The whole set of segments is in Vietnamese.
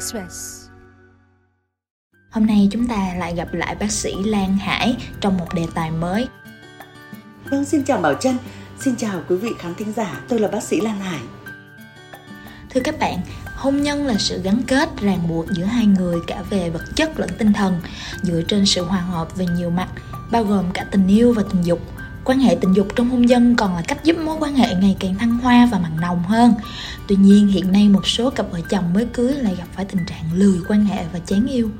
Express. Hôm nay chúng ta lại gặp lại bác sĩ Lan Hải trong một đề tài mới. Vâng, xin chào Bảo Trân, xin chào quý vị khán thính giả, tôi là bác sĩ Lan Hải. Thưa các bạn, hôn nhân là sự gắn kết ràng buộc giữa hai người cả về vật chất lẫn tinh thần, dựa trên sự hòa hợp về nhiều mặt, bao gồm cả tình yêu và tình dục. Quan hệ tình dục trong hôn nhân còn là cách giúp mối quan hệ ngày càng thăng hoa và mặn nồng hơn. Tuy nhiên, hiện nay một số cặp vợ chồng mới cưới lại gặp phải tình trạng lười quan hệ và chán yêu.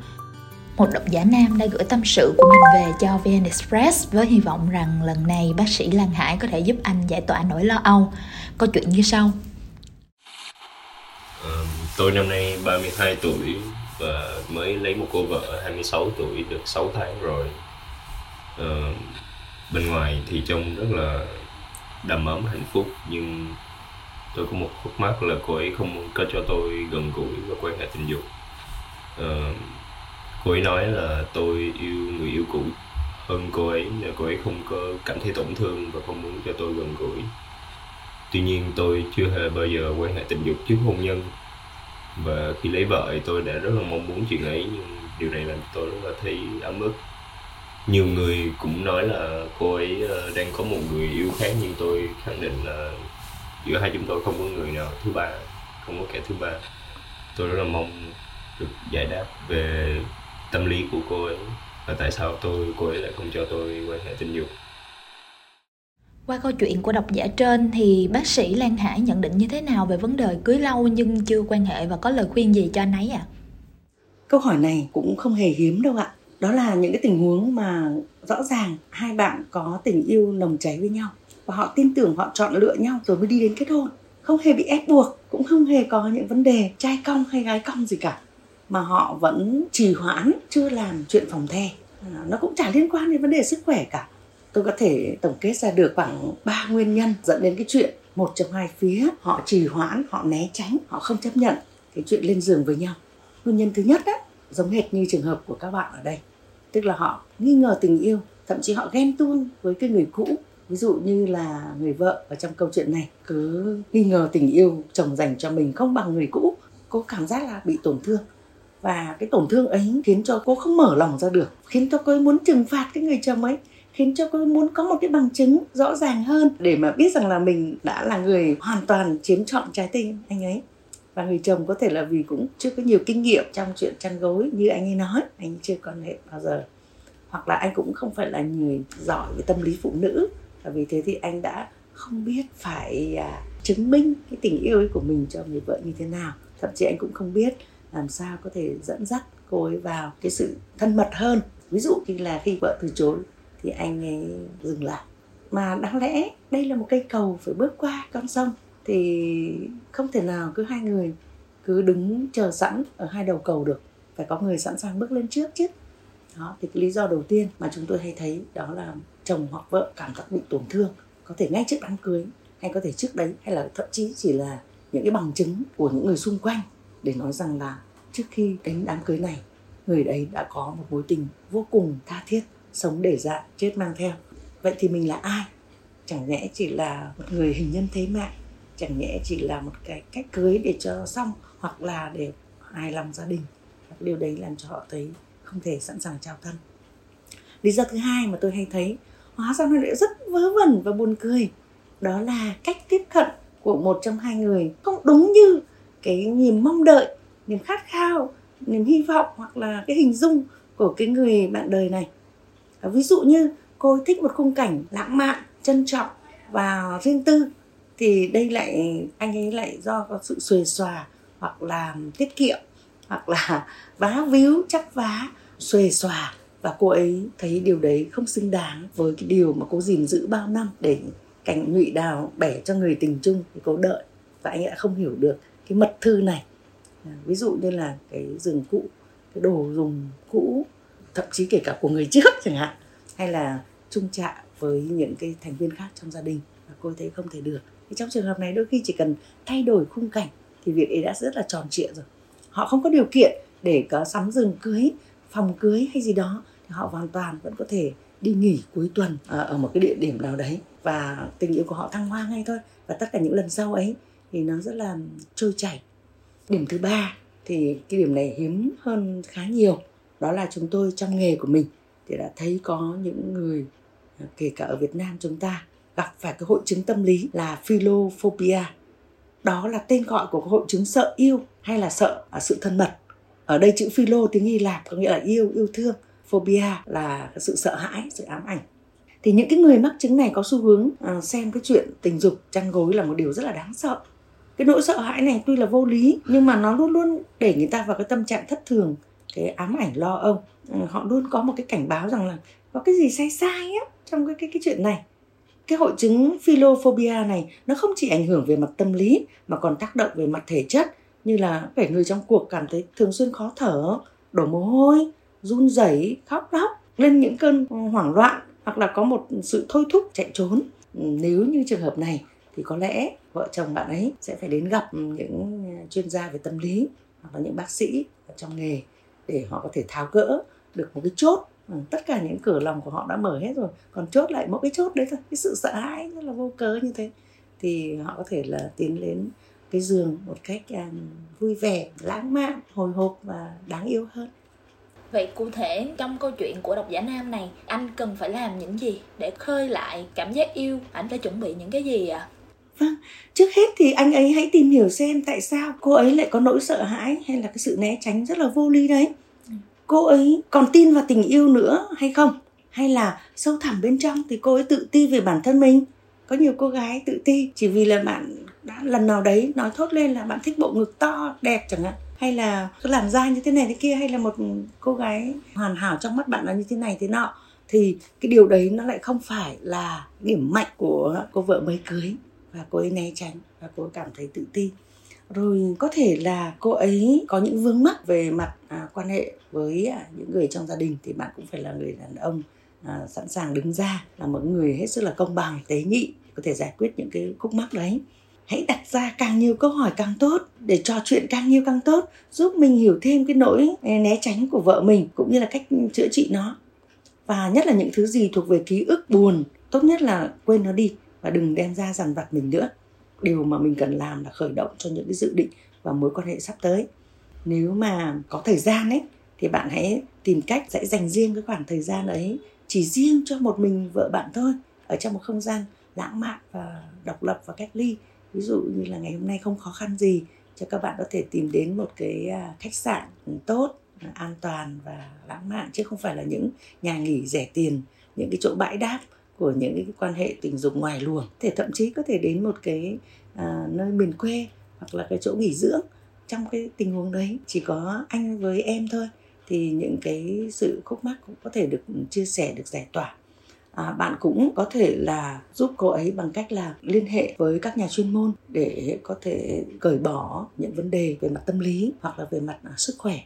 Một độc giả nam đã gửi tâm sự của mình về cho VN Express với hy vọng rằng lần này bác sĩ Lan Hải có thể giúp anh giải tỏa nỗi lo âu. Câu chuyện như sau. À, tôi năm nay 32 tuổi và mới lấy một cô vợ 26 tuổi được 6 tháng rồi. À, bên ngoài thì trông rất là đầm ấm hạnh phúc nhưng tôi có một khúc mắc là cô ấy không có cho tôi gần gũi và quan hệ tình dục. Ờ, cô ấy nói là tôi yêu người yêu cũ hơn cô ấy nên cô ấy không có cảm thấy tổn thương và không muốn cho tôi gần gũi. Tuy nhiên tôi chưa hề bao giờ quan hệ tình dục trước hôn nhân. Và khi lấy vợ tôi đã rất là mong muốn chuyện ấy nhưng điều này làm tôi rất là thấy ấm ức nhiều người cũng nói là cô ấy ờ, đang có một người yêu khác nhưng tôi khẳng định là giữa hai chúng tôi không có người nào thứ ba không có kẻ thứ ba tôi rất là mong được giải đáp về tâm lý của cô ấy và tại sao tôi cô ấy lại không cho tôi quan hệ tình dục Qua câu chuyện của độc giả trên thì bác sĩ Lan Hải nhận định như thế nào về vấn đề cưới lâu nhưng chưa quan hệ và có lời khuyên gì cho anh ấy ạ? À? Câu hỏi này cũng không hề hiếm đâu ạ. Đó là những cái tình huống mà rõ ràng hai bạn có tình yêu nồng cháy với nhau và họ tin tưởng họ chọn lựa nhau rồi mới đi đến kết hôn. Không hề bị ép buộc, cũng không hề có những vấn đề trai cong hay gái cong gì cả mà họ vẫn trì hoãn chưa làm chuyện phòng the. À, nó cũng chả liên quan đến vấn đề sức khỏe cả. Tôi có thể tổng kết ra được khoảng ba nguyên nhân dẫn đến cái chuyện một trong hai phía họ trì hoãn họ né tránh họ không chấp nhận cái chuyện lên giường với nhau. Nguyên nhân thứ nhất á giống hệt như trường hợp của các bạn ở đây tức là họ nghi ngờ tình yêu, thậm chí họ ghen tuông với cái người cũ. Ví dụ như là người vợ ở trong câu chuyện này, cứ nghi ngờ tình yêu chồng dành cho mình không bằng người cũ cô cảm giác là bị tổn thương. Và cái tổn thương ấy khiến cho cô không mở lòng ra được, khiến cho cô ấy muốn trừng phạt cái người chồng ấy, khiến cho cô ấy muốn có một cái bằng chứng rõ ràng hơn để mà biết rằng là mình đã là người hoàn toàn chiếm trọn trái tim anh ấy và người chồng có thể là vì cũng chưa có nhiều kinh nghiệm trong chuyện chăn gối như anh ấy nói anh chưa quan hệ bao giờ. Hoặc là anh cũng không phải là người giỏi về tâm lý phụ nữ. Và vì thế thì anh đã không biết phải à, chứng minh cái tình yêu ấy của mình cho người vợ như thế nào. Thậm chí anh cũng không biết làm sao có thể dẫn dắt cô ấy vào cái sự thân mật hơn. Ví dụ như là khi vợ từ chối thì anh ấy dừng lại. Mà đáng lẽ đây là một cây cầu phải bước qua con sông thì không thể nào cứ hai người cứ đứng chờ sẵn ở hai đầu cầu được. Phải có người sẵn sàng bước lên trước chứ. Đó, thì cái lý do đầu tiên mà chúng tôi hay thấy đó là chồng hoặc vợ cảm giác bị tổn thương. Có thể ngay trước đám cưới, hay có thể trước đấy, hay là thậm chí chỉ là những cái bằng chứng của những người xung quanh để nói rằng là trước khi đến đám cưới này, người đấy đã có một mối tình vô cùng tha thiết, sống để dạ chết mang theo. Vậy thì mình là ai? Chẳng nhẽ chỉ là một người hình nhân thế mạng? Chẳng nhẽ chỉ là một cái cách cưới để cho xong, hoặc là để hài lòng gia đình. Điều đấy làm cho họ thấy không thể sẵn sàng trao thân. Lý do thứ hai mà tôi hay thấy, hóa ra nó lại rất vớ vẩn và buồn cười. Đó là cách tiếp cận của một trong hai người không đúng như cái niềm mong đợi, niềm khát khao, niềm hy vọng hoặc là cái hình dung của cái người bạn đời này. Ví dụ như cô ấy thích một khung cảnh lãng mạn, trân trọng và riêng tư thì đây lại, anh ấy lại do có sự xuề xòa hoặc là tiết kiệm, hoặc là vá víu chắc vá, xuề xòa. Và cô ấy thấy điều đấy không xứng đáng với cái điều mà cô gìn giữ bao năm để cảnh nhụy đào bẻ cho người tình chung thì cô đợi. Và anh ấy đã không hiểu được cái mật thư này. À, ví dụ như là cái giường cũ, cái đồ dùng cũ, thậm chí kể cả của người trước chẳng hạn, hay là chung chạ với những cái thành viên khác trong gia đình và cô thấy không thể được thì trong trường hợp này đôi khi chỉ cần thay đổi khung cảnh thì việc ấy đã rất là tròn trịa rồi. Họ không có điều kiện để có sắm giường cưới, phòng cưới hay gì đó, thì họ hoàn toàn vẫn có thể đi nghỉ cuối tuần. À, ở một cái địa điểm nào đấy và tình yêu của họ thăng hoa ngay thôi. Và tất cả những lần sau ấy thì nó rất là trôi chảy. Điểm thứ ba thì cái điểm này hiếm hơn khá nhiều. Đó là chúng tôi trong nghề của mình thì đã thấy có những người à, kể cả ở Việt Nam chúng ta gặp phải cái hội chứng tâm lý là philophobia. Đó là tên gọi của hội chứng sợ yêu hay là sợ à, sự thân mật. Ở đây chữ philo tiếng Hy Lạp có nghĩa là yêu yêu thương. Phobia là sự sợ hãi, sự ám ảnh. Thì những cái người mắc chứng này có xu hướng à, xem cái chuyện tình dục, chăn gối là một điều rất là đáng sợ. Cái nỗi sợ hãi này tuy là vô lý, nhưng mà nó luôn luôn để người ta vào cái tâm trạng thất thường, cái ám ảnh lo âu. Ừ, họ luôn có một cái cảnh báo rằng là có cái gì sai sai á trong cái cái cái chuyện này cái hội chứng philophobia này, nó không chỉ ảnh hưởng về mặt tâm lý, mà còn tác động về mặt thể chất. Như là phải người trong cuộc cảm thấy thường xuyên khó thở, đổ mồ hôi, run rẩy, khóc lóc, lên những cơn hoảng loạn, hoặc là có một sự thôi thúc, chạy trốn. Nếu như trường hợp này, thì có lẽ vợ chồng bạn ấy sẽ phải đến gặp những chuyên gia về tâm lý, hoặc là những bác sĩ ở trong nghề, để họ có thể tháo gỡ được một cái chốt tất cả những cửa lòng của họ đã mở hết rồi còn chốt lại mỗi cái chốt đấy thôi cái sự sợ hãi rất là vô cớ như thế thì họ có thể là tiến đến cái giường một cách um, vui vẻ lãng mạn hồi hộp và đáng yêu hơn Vậy cụ thể trong câu chuyện của độc giả nam này Anh cần phải làm những gì để khơi lại cảm giác yêu Anh phải chuẩn bị những cái gì ạ? À? Vâng, trước hết thì anh ấy hãy tìm hiểu xem tại sao cô ấy lại có nỗi sợ hãi hay là cái sự né tránh rất là vô lý đấy. Cô ấy còn tin vào tình yêu nữa hay không? Hay là sâu thẳm bên trong thì cô ấy tự ti về bản thân mình? Có nhiều cô gái tự ti chỉ vì là bạn đã lần nào đấy nói thốt lên là bạn thích bộ ngực to, đẹp chẳng hạn hay là làm da như thế này thế kia, hay là một cô gái hoàn hảo trong mắt bạn là như thế này thế nọ, thì cái điều đấy nó lại không phải là điểm mạnh của cô vợ mới cưới và cô ấy né tránh và cô ấy cảm thấy tự ti rồi có thể là cô ấy có những vướng mắc về mặt à, quan hệ với à, những người trong gia đình thì bạn cũng phải là người đàn ông à, sẵn sàng đứng ra là một người hết sức là công bằng tế nhị có thể giải quyết những cái khúc mắc đấy. Hãy đặt ra càng nhiều câu hỏi càng tốt để trò chuyện càng nhiều càng tốt giúp mình hiểu thêm cái nỗi né tránh của vợ mình cũng như là cách chữa trị nó. Và nhất là những thứ gì thuộc về ký ức buồn tốt nhất là quên nó đi và đừng đem ra dằn vặt mình nữa điều mà mình cần làm là khởi động cho những cái dự định và mối quan hệ sắp tới. Nếu mà có thời gian ấy, thì bạn hãy tìm cách sẽ dành riêng cái khoảng thời gian ấy chỉ riêng cho một mình vợ bạn thôi, ở trong một không gian lãng mạn và độc lập và cách ly. Ví dụ như là ngày hôm nay không khó khăn gì, cho các bạn có thể tìm đến một cái à, khách sạn tốt à, an toàn và lãng mạn, chứ không phải là những nhà nghỉ rẻ tiền, những cái chỗ bãi đáp của những cái quan hệ tình dục ngoài luồng. Thể thậm chí có thể đến một cái à, nơi miền quê hoặc là cái chỗ nghỉ dưỡng trong cái tình huống đấy. Chỉ có anh với em thôi thì những cái sự khúc mắc cũng có thể được chia sẻ được giải tỏa. À, bạn cũng có thể là giúp cô ấy bằng cách là liên hệ với các nhà chuyên môn để có thể cởi bỏ những vấn đề về mặt tâm lý hoặc là về mặt à, sức khỏe.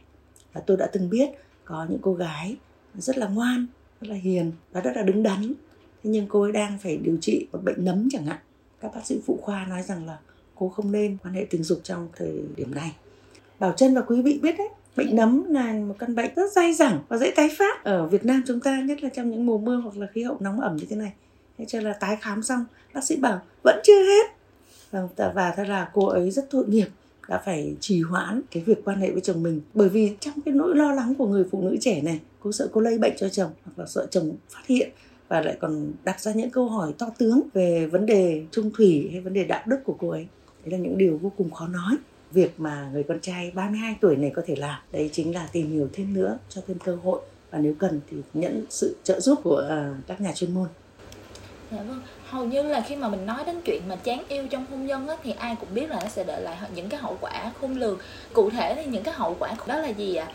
Và tôi đã từng biết có những cô gái rất là ngoan rất là hiền và rất là đứng đắn thế nhưng cô ấy đang phải điều trị một bệnh nấm chẳng hạn. Các bác sĩ phụ khoa nói rằng là cô không nên quan hệ tình dục trong thời điểm này. Bảo chân và quý vị biết đấy bệnh nấm là một căn bệnh rất dai dẳng và dễ tái phát. Ở Việt Nam chúng ta nhất là trong những mùa mưa hoặc là khí hậu nóng ẩm như thế này thế cho là tái khám xong bác sĩ bảo vẫn chưa hết. Và, và là cô ấy rất tội nghiệp đã phải trì hoãn cái việc quan hệ với chồng mình. Bởi vì trong cái nỗi lo lắng của người phụ nữ trẻ này cô sợ cô lây bệnh cho chồng hoặc là sợ chồng phát hiện và lại còn đặt ra những câu hỏi to tướng về vấn đề trung thủy hay vấn đề đạo đức của cô ấy đấy là những điều vô cùng khó nói việc mà người con trai 32 tuổi này có thể làm đấy chính là tìm hiểu thêm nữa cho thêm cơ hội và nếu cần thì nhận sự trợ giúp của uh, các nhà chuyên môn Dạ vâng, hầu như là khi mà mình nói đến chuyện mà chán yêu trong hôn nhân á, thì ai cũng biết là nó sẽ để lại những cái hậu quả khôn lường. Cụ thể thì những cái hậu quả đó là gì ạ? À?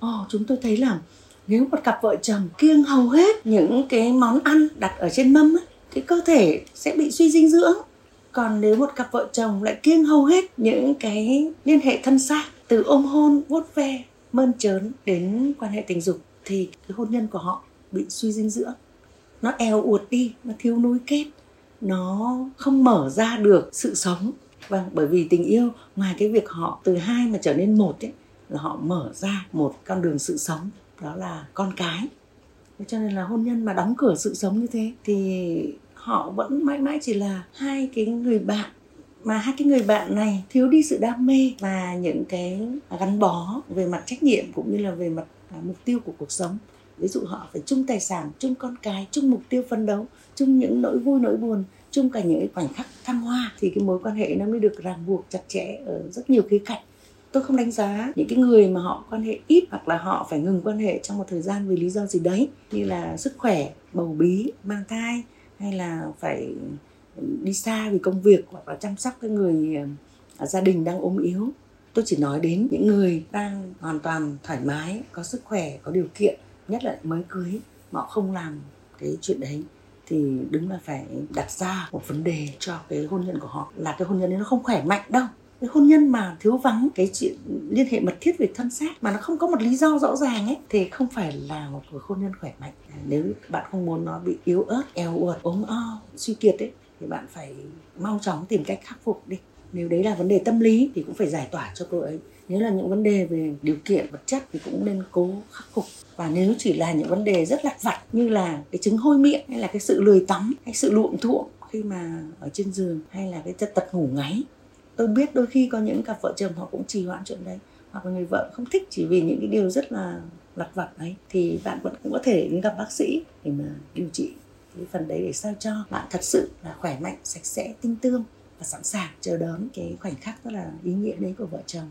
Ồ, chúng tôi thấy là nếu một cặp vợ chồng kiêng hầu hết những cái món ăn đặt ở trên mâm ấy, thì cơ thể sẽ bị suy dinh dưỡng. Còn nếu một cặp vợ chồng lại kiêng hầu hết những cái liên hệ thân xác từ ôm hôn vuốt ve mơn trớn đến quan hệ tình dục thì cái hôn nhân của họ bị suy dinh dưỡng. Nó eo uột đi nó thiếu nối kết nó không mở ra được sự sống. Vâng bởi vì tình yêu ngoài cái việc họ từ hai mà trở nên một ấy là họ mở ra một con đường sự sống đó là con cái. Cho nên là hôn nhân mà đóng cửa sự sống như thế thì họ vẫn mãi mãi chỉ là hai cái người bạn. Mà hai cái người bạn này thiếu đi sự đam mê và những cái gắn bó về mặt trách nhiệm cũng như là về mặt à, mục tiêu của cuộc sống. Ví dụ họ phải chung tài sản, chung con cái, chung mục tiêu phấn đấu, chung những nỗi vui, nỗi buồn, chung cả những khoảnh khắc thăng hoa thì cái mối quan hệ nó mới được ràng buộc chặt chẽ ở rất nhiều khía cạnh tôi không đánh giá những cái người mà họ quan hệ ít hoặc là họ phải ngừng quan hệ trong một thời gian vì lý do gì đấy, như là sức khỏe, bầu bí, mang thai, hay là phải đi xa vì công việc hoặc là chăm sóc cái người à, gia đình đang ốm yếu. Tôi chỉ nói đến những người đang hoàn toàn thoải mái, có sức khỏe, có điều kiện, nhất là mới cưới, mà họ không làm cái chuyện đấy, thì đúng là phải đặt ra một vấn đề cho cái hôn nhân của họ, là cái hôn nhân đấy nó không khỏe mạnh đâu cái hôn nhân mà thiếu vắng, cái chuyện liên hệ mật thiết về thân xác mà nó không có một lý do rõ ràng ấy, thì không phải là một cuộc hôn nhân khỏe mạnh. À, nếu bạn không muốn nó bị yếu ớt, eo uột, ốm o, suy kiệt ấy, thì bạn phải mau chóng tìm cách khắc phục đi. Nếu đấy là vấn đề tâm lý thì cũng phải giải tỏa cho cô ấy. Nếu là những vấn đề về điều kiện, vật chất thì cũng nên cố khắc phục. Và nếu chỉ là những vấn đề rất lặt vặt như là cái chứng hôi miệng, hay là cái sự lười tắm, hay sự luộm thuộm khi mà ở trên giường, hay là cái tật tật ngủ ngáy tôi biết đôi khi có những cặp vợ chồng họ cũng trì hoãn chuyện đấy, hoặc là người vợ không thích chỉ vì những cái điều rất là lặt vặt đấy, thì bạn vẫn cũng có thể đến gặp bác sĩ để mà điều trị cái phần đấy để sao cho bạn thật sự là khỏe mạnh, sạch sẽ, tinh tương và sẵn sàng chờ đón cái khoảnh khắc rất là ý nghĩa đấy của vợ chồng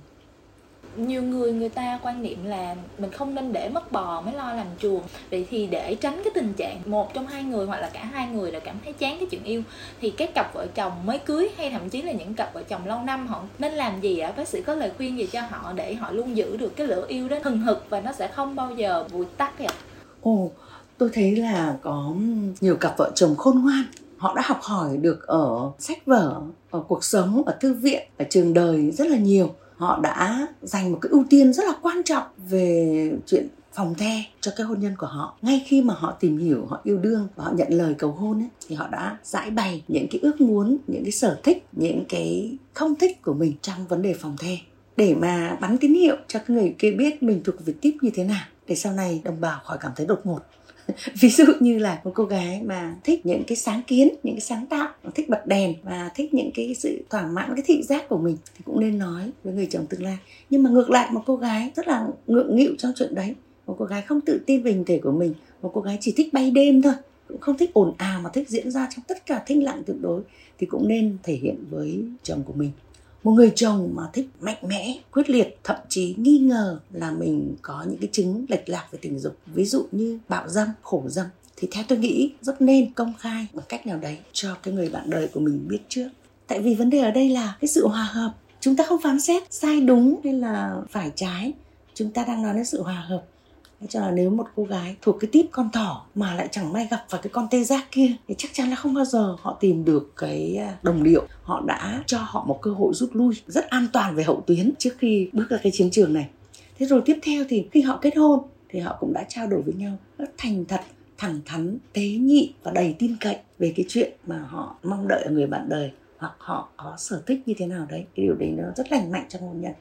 nhiều người người ta quan niệm là mình không nên để mất bò mới lo làm chuồng. Vậy thì để tránh cái tình trạng một trong hai người hoặc là cả hai người là cảm thấy chán cái chuyện yêu, thì các cặp vợ chồng mới cưới hay thậm chí là những cặp vợ chồng lâu năm, họ nên làm gì ạ? Bác sĩ có lời khuyên gì cho họ để họ luôn giữ được cái lửa yêu đó hừng hực và nó sẽ không bao giờ vụt tắt vậy ạ? Ồ, tôi thấy là có nhiều cặp vợ chồng khôn ngoan. Họ đã học hỏi được ở sách vở, ở cuộc sống, ở thư viện, ở trường đời rất là nhiều họ đã dành một cái ưu tiên rất là quan trọng về chuyện phòng the cho cái hôn nhân của họ. Ngay khi mà họ tìm hiểu họ yêu đương và họ nhận lời cầu hôn ấy, thì họ đã giải bày những cái ước muốn những cái sở thích những cái không thích của mình trong vấn đề phòng the. Để mà bắn tín hiệu cho cái người kia biết mình thuộc về tiếp như thế nào. Để sau này đồng bào khỏi cảm thấy đột ngột. ví dụ như là một cô gái mà thích những cái sáng kiến, những cái sáng tạo thích bật đèn và thích những cái sự thỏa mãn, cái thị giác của mình thì cũng nên nói với người chồng tương lai. Nhưng mà ngược lại, một cô gái rất là ngượng nghịu trong chuyện đấy. Một cô gái không tự tin về hình thể của mình, một cô gái chỉ thích bay đêm thôi, cũng không thích ồn ào mà thích diễn ra trong tất cả thinh lặng tuyệt đối, thì cũng nên thể hiện với chồng của mình một người chồng mà thích mạnh mẽ, quyết liệt, thậm chí nghi ngờ là mình có những cái chứng lệch lạc về tình dục, ví dụ như bạo dâm, khổ dâm, thì theo tôi nghĩ rất nên công khai bằng cách nào đấy cho cái người bạn đời của mình biết trước. Tại vì vấn đề ở đây là cái sự hòa hợp, chúng ta không phán xét sai đúng hay là phải trái, chúng ta đang nói đến sự hòa hợp. Thế cho là nếu một cô gái thuộc cái tip con thỏ mà lại chẳng may gặp phải cái con tê giác kia, thì chắc chắn là không bao giờ họ tìm được cái à, đồng điệu. Họ đã cho họ một cơ hội rút lui rất an toàn về hậu tuyến trước khi bước ra cái chiến trường này. Thế rồi tiếp theo thì khi họ kết hôn thì họ cũng đã trao đổi với nhau rất thành thật, thẳng thắn, tế nhị và đầy tin cậy về cái chuyện mà họ mong đợi ở người bạn đời hoặc họ có sở thích như thế nào đấy cái điều đấy nó rất lành mạnh trong hôn nhân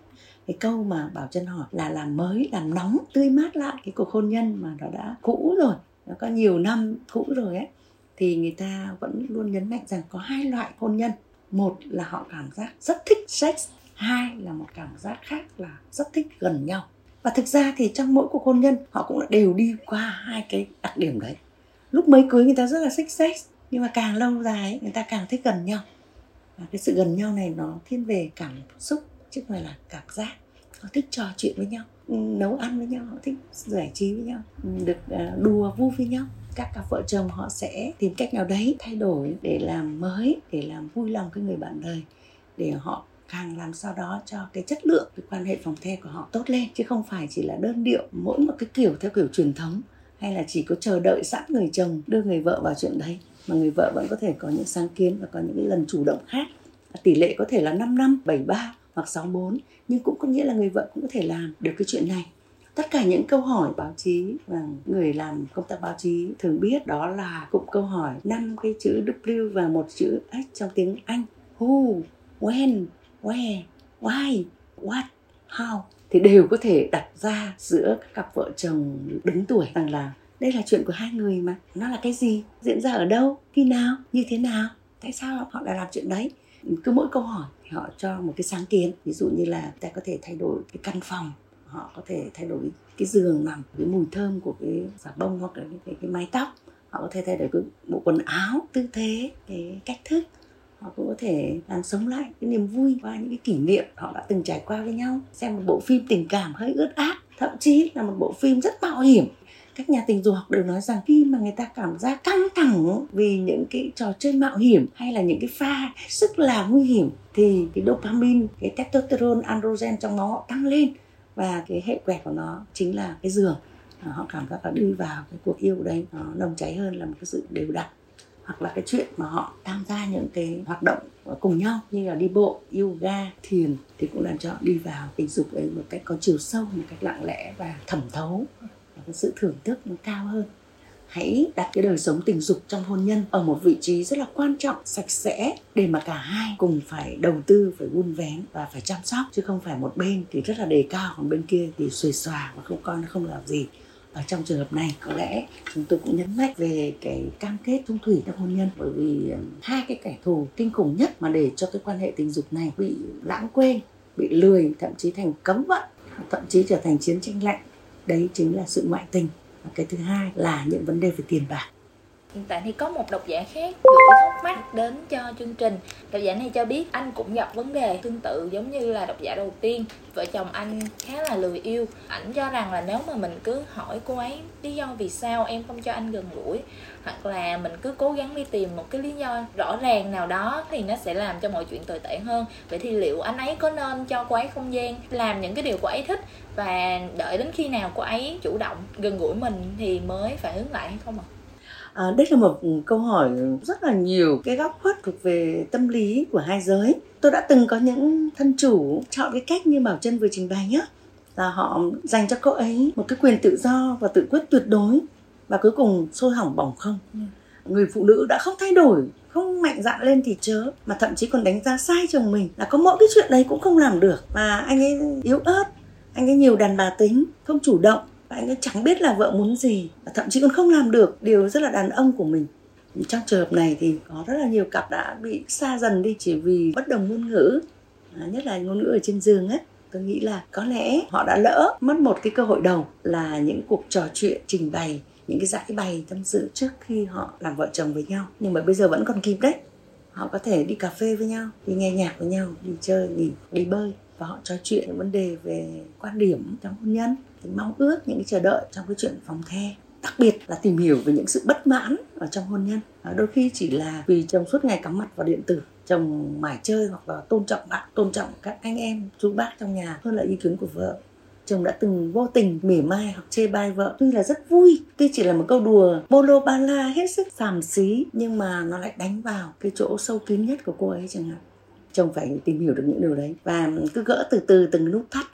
cái câu mà bảo chân hỏi là làm mới, làm nóng, tươi mát lại cái cuộc hôn nhân mà nó đã cũ rồi, nó có nhiều năm cũ rồi ấy, thì người ta vẫn luôn nhấn mạnh rằng có hai loại hôn nhân. Một là họ cảm giác rất thích sex, hai là một cảm giác khác là rất thích gần nhau. Và thực ra thì trong mỗi cuộc hôn nhân, họ cũng đều đi qua hai cái đặc điểm đấy. Lúc mới cưới người ta rất là thích sex, nhưng mà càng lâu dài người ta càng thích gần nhau. Và cái sự gần nhau này nó thiên về cảm xúc chứ không phải là cảm giác. Họ thích trò chuyện với nhau, nấu ăn với nhau, họ thích giải trí với nhau, được à, đùa vui với nhau. Các cặp vợ chồng họ sẽ tìm cách nào đấy thay đổi để làm mới, để làm vui lòng cái người bạn đời, để họ càng làm sao đó cho cái chất lượng, cái quan hệ phòng the của họ tốt lên. Chứ không phải chỉ là đơn điệu, mỗi một cái kiểu theo kiểu truyền thống, hay là chỉ có chờ đợi sẵn người chồng đưa người vợ vào chuyện đấy, mà người vợ vẫn có thể có những sáng kiến và có những cái lần chủ động khác. Tỷ lệ có thể là 5 năm 73 hoặc 64 nhưng cũng có nghĩa là người vợ cũng có thể làm được cái chuyện này. Tất cả những câu hỏi báo chí và người làm công tác báo chí thường biết đó là cụm câu hỏi năm cái chữ W và một chữ H trong tiếng Anh. Who, when, where, why, what, how thì đều có thể đặt ra giữa các cặp vợ chồng đứng tuổi rằng là đây là chuyện của hai người mà. Nó là cái gì? Diễn ra ở đâu? Khi nào? Như thế nào? Tại sao họ lại làm chuyện đấy? Cứ mỗi câu hỏi thì họ cho một cái sáng kiến. Ví dụ như là ta có thể thay đổi cái căn phòng họ có thể thay đổi cái giường nằm cái mùi thơm của cái xà bông hoặc là cái, cái mái tóc. Họ có thể thay đổi cái bộ quần áo tư thế cái cách thức. Họ cũng có thể làm sống lại cái niềm vui qua những cái kỷ niệm họ đã từng trải qua với nhau. Xem một bộ phim tình cảm hơi ướt át thậm chí là một bộ phim rất mạo hiểm các nhà tình dục học đều nói rằng khi mà người ta cảm giác căng thẳng vì những cái trò chơi mạo hiểm hay là những cái pha sức là nguy hiểm thì cái dopamine, cái testosterone androgen trong máu họ tăng lên và cái hệ quẹt của nó chính là cái giường. À, họ cảm giác là đi vào cái cuộc yêu đấy, nó nồng cháy hơn là một cái sự đều đặn. Hoặc là cái chuyện mà họ tham gia những cái hoạt động cùng nhau như là đi bộ, yoga, thiền thì cũng làm cho họ đi vào tình dục ấy một cách có chiều sâu, một cách lặng lẽ và thẩm thấu sự thưởng thức nó cao hơn. Hãy đặt cái đời sống tình dục trong hôn nhân ở một vị trí rất là quan trọng, sạch sẽ, để mà cả hai cùng phải đầu tư, phải vun vén và phải chăm sóc, chứ không phải một bên thì rất là đề cao, còn bên kia thì xuề xòa và không coi nó không làm gì. Ở trong trường hợp này, có lẽ chúng tôi cũng nhấn mạnh về cái cam kết trung thủy trong hôn nhân. Bởi vì hai cái kẻ thù kinh khủng nhất mà để cho cái quan hệ tình dục này bị lãng quên, bị lười, thậm chí thành cấm vận, thậm chí trở thành chiến tranh lạnh đấy chính là sự ngoại tình. Và cái thứ hai là những vấn đề về tiền bạc. Hiện tại thì có một độc giả khác gửi thắc mắc đến cho chương trình Độc giả này cho biết anh cũng gặp vấn đề tương tự giống như là độc giả đầu tiên Vợ chồng anh khá là lười yêu Ảnh cho rằng là nếu mà mình cứ hỏi cô ấy lý do vì sao em không cho anh gần gũi, Hoặc là mình cứ cố gắng đi tìm một cái lý do rõ ràng nào đó Thì nó sẽ làm cho mọi chuyện tồi tệ hơn Vậy thì liệu anh ấy có nên cho cô ấy không gian làm những cái điều cô ấy thích Và đợi đến khi nào cô ấy chủ động gần gũi mình thì mới phải hướng lại hay không ạ? À? À, đây là một câu hỏi rất là nhiều cái góc khuất thuộc về tâm lý của hai giới. Tôi đã từng có những thân chủ chọn cái cách như Bảo Trân vừa trình bày nhé là họ dành cho cô ấy một cái quyền tự do và tự quyết tuyệt đối và cuối cùng sôi hỏng bỏng không. Ừ. Người phụ nữ đã không thay đổi không mạnh dạn lên thì chớ mà thậm chí còn đánh giá sai chồng mình là có mỗi cái chuyện đấy cũng không làm được và anh ấy yếu ớt anh ấy nhiều đàn bà tính không chủ động và anh ấy chẳng biết là vợ muốn gì và thậm chí còn không làm được. Điều rất là đàn ông của mình. Trong trường hợp này thì có rất là nhiều cặp đã bị xa dần đi chỉ vì bất đồng ngôn ngữ. À, nhất là ngôn ngữ ở trên giường ấy tôi nghĩ là có lẽ họ đã lỡ mất một cái cơ hội đầu là những cuộc trò chuyện trình bày những cái giải bày tâm sự trước khi họ làm vợ chồng với nhau. Nhưng mà bây giờ vẫn còn kịp đấy. Họ có thể đi cà phê với nhau đi nghe nhạc với nhau đi chơi đi đi bơi. Và họ trò chuyện những vấn đề về quan điểm trong hôn nhân những mong ước những cái chờ đợi trong cái chuyện phòng the. Đặc biệt là tìm hiểu về những sự bất mãn ở trong hôn nhân. À, đôi khi chỉ là vì chồng suốt ngày cắm mặt vào điện tử chồng mải chơi hoặc là tôn trọng bạn tôn trọng các anh em chú bác trong nhà hơn là ý kiến của vợ. Chồng đã từng vô tình mỉa mai hoặc chê bai vợ. Tuy là rất vui tuy chỉ là một câu đùa bolo ba la hết sức xàm xí nhưng mà nó lại đánh vào cái chỗ sâu kín nhất của cô ấy chẳng hạn. Chồng phải tìm hiểu được những điều đấy và cứ gỡ từ từ từng nút thắt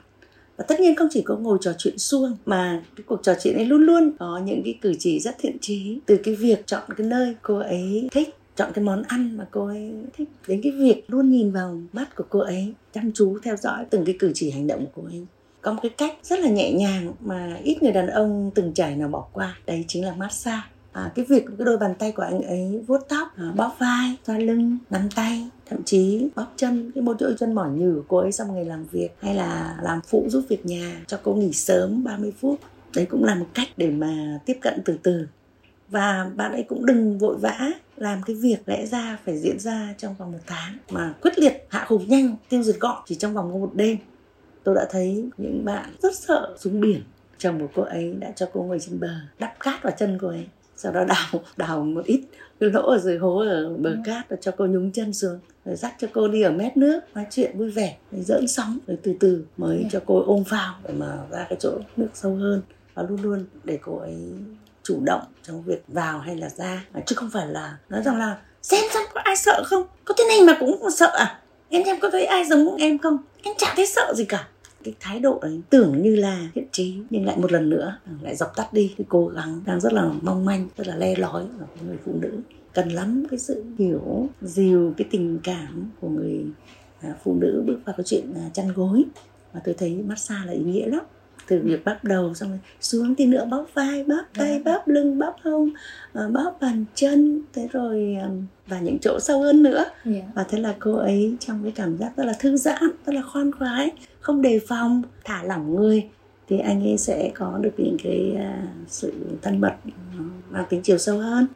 và tất nhiên không chỉ có ngồi trò chuyện suông mà cái cuộc trò chuyện ấy luôn luôn có những cái cử chỉ rất thiện trí. Từ cái việc chọn cái nơi cô ấy thích, chọn cái món ăn mà cô ấy thích, đến cái việc luôn nhìn vào mắt của cô ấy, chăm chú theo dõi từng cái cử chỉ hành động của cô ấy. Có một cái cách rất là nhẹ nhàng mà ít người đàn ông từng trải nào bỏ qua, đấy chính là massage à, cái việc cái đôi bàn tay của anh ấy vuốt tóc à, bóp vai xoa lưng nắm tay thậm chí bóp chân cái một chỗ chân mỏi nhừ của cô ấy xong ngày làm việc hay là làm phụ giúp việc nhà cho cô nghỉ sớm 30 phút. Đấy cũng là một cách để mà tiếp cận từ từ. Và bạn ấy cũng đừng vội vã làm cái việc lẽ ra phải diễn ra trong vòng một tháng mà quyết liệt hạ gục nhanh tiêu diệt gọn chỉ trong vòng một đêm. Tôi đã thấy những bạn rất sợ xuống biển. Chồng của cô ấy đã cho cô ngồi trên bờ đắp cát vào chân cô ấy sau đó đào đào một ít cái lỗ ở dưới hố ở bờ ừ. cát rồi cho cô nhúng chân xuống rồi dắt cho cô đi ở mét nước nói chuyện vui vẻ rồi dỡn sóng rồi từ từ mới ừ. cho cô ôm vào để mà ra cái chỗ nước sâu hơn. Và luôn luôn để cô ấy chủ động trong việc vào hay là ra. Chứ không phải là nói rằng là xem xem có ai sợ không? Có thế này mà cũng sợ à? Em xem có thấy ai giống em không? Em chẳng thấy sợ gì cả cái thái độ ấy tưởng như là thiện trí nhưng lại một lần nữa lại dập tắt đi. Cái cố gắng đang rất là mong manh rất là le lói của người phụ nữ. Cần lắm cái sự hiểu dìu cái tình cảm của người à, phụ nữ bước vào cái chuyện à, chăn gối. Và tôi thấy massage là ý nghĩa lắm. Từ việc bắp đầu xong rồi xuống thì nữa bóp vai bóp tay Yeah. bóp lưng bóp hông ờ, bóp bàn chân. Thế rồi ừm, và những chỗ sâu hơn nữa. Dạ. và thế là cô ấy trong cái cảm giác rất là thư giãn rất là khoan khoái không đề phòng thả lỏng người thì anh ấy sẽ có được những cái à, sự thân mật mang tính chiều sâu hơn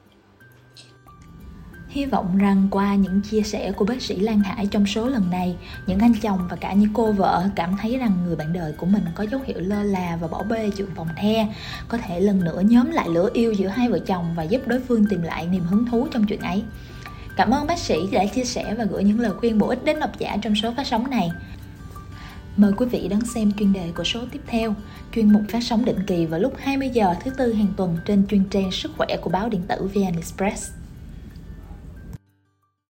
Hy vọng rằng qua những chia sẻ của bác sĩ Lan Hải trong số lần này, những anh chồng và cả những cô vợ cảm thấy rằng người bạn đời của mình có dấu hiệu lơ là và bỏ bê chuyện phòng the, có thể lần nữa nhóm lại lửa yêu giữa hai vợ chồng và giúp đối phương tìm lại niềm hứng thú trong chuyện ấy. Cảm ơn bác sĩ đã chia sẻ và gửi những lời khuyên bổ ích đến độc giả trong số phát sóng này. Mời quý vị đón xem chuyên đề của số tiếp theo, chuyên mục phát sóng định kỳ vào lúc 20 giờ thứ tư hàng tuần trên chuyên trang sức khỏe của báo điện tử VN Express.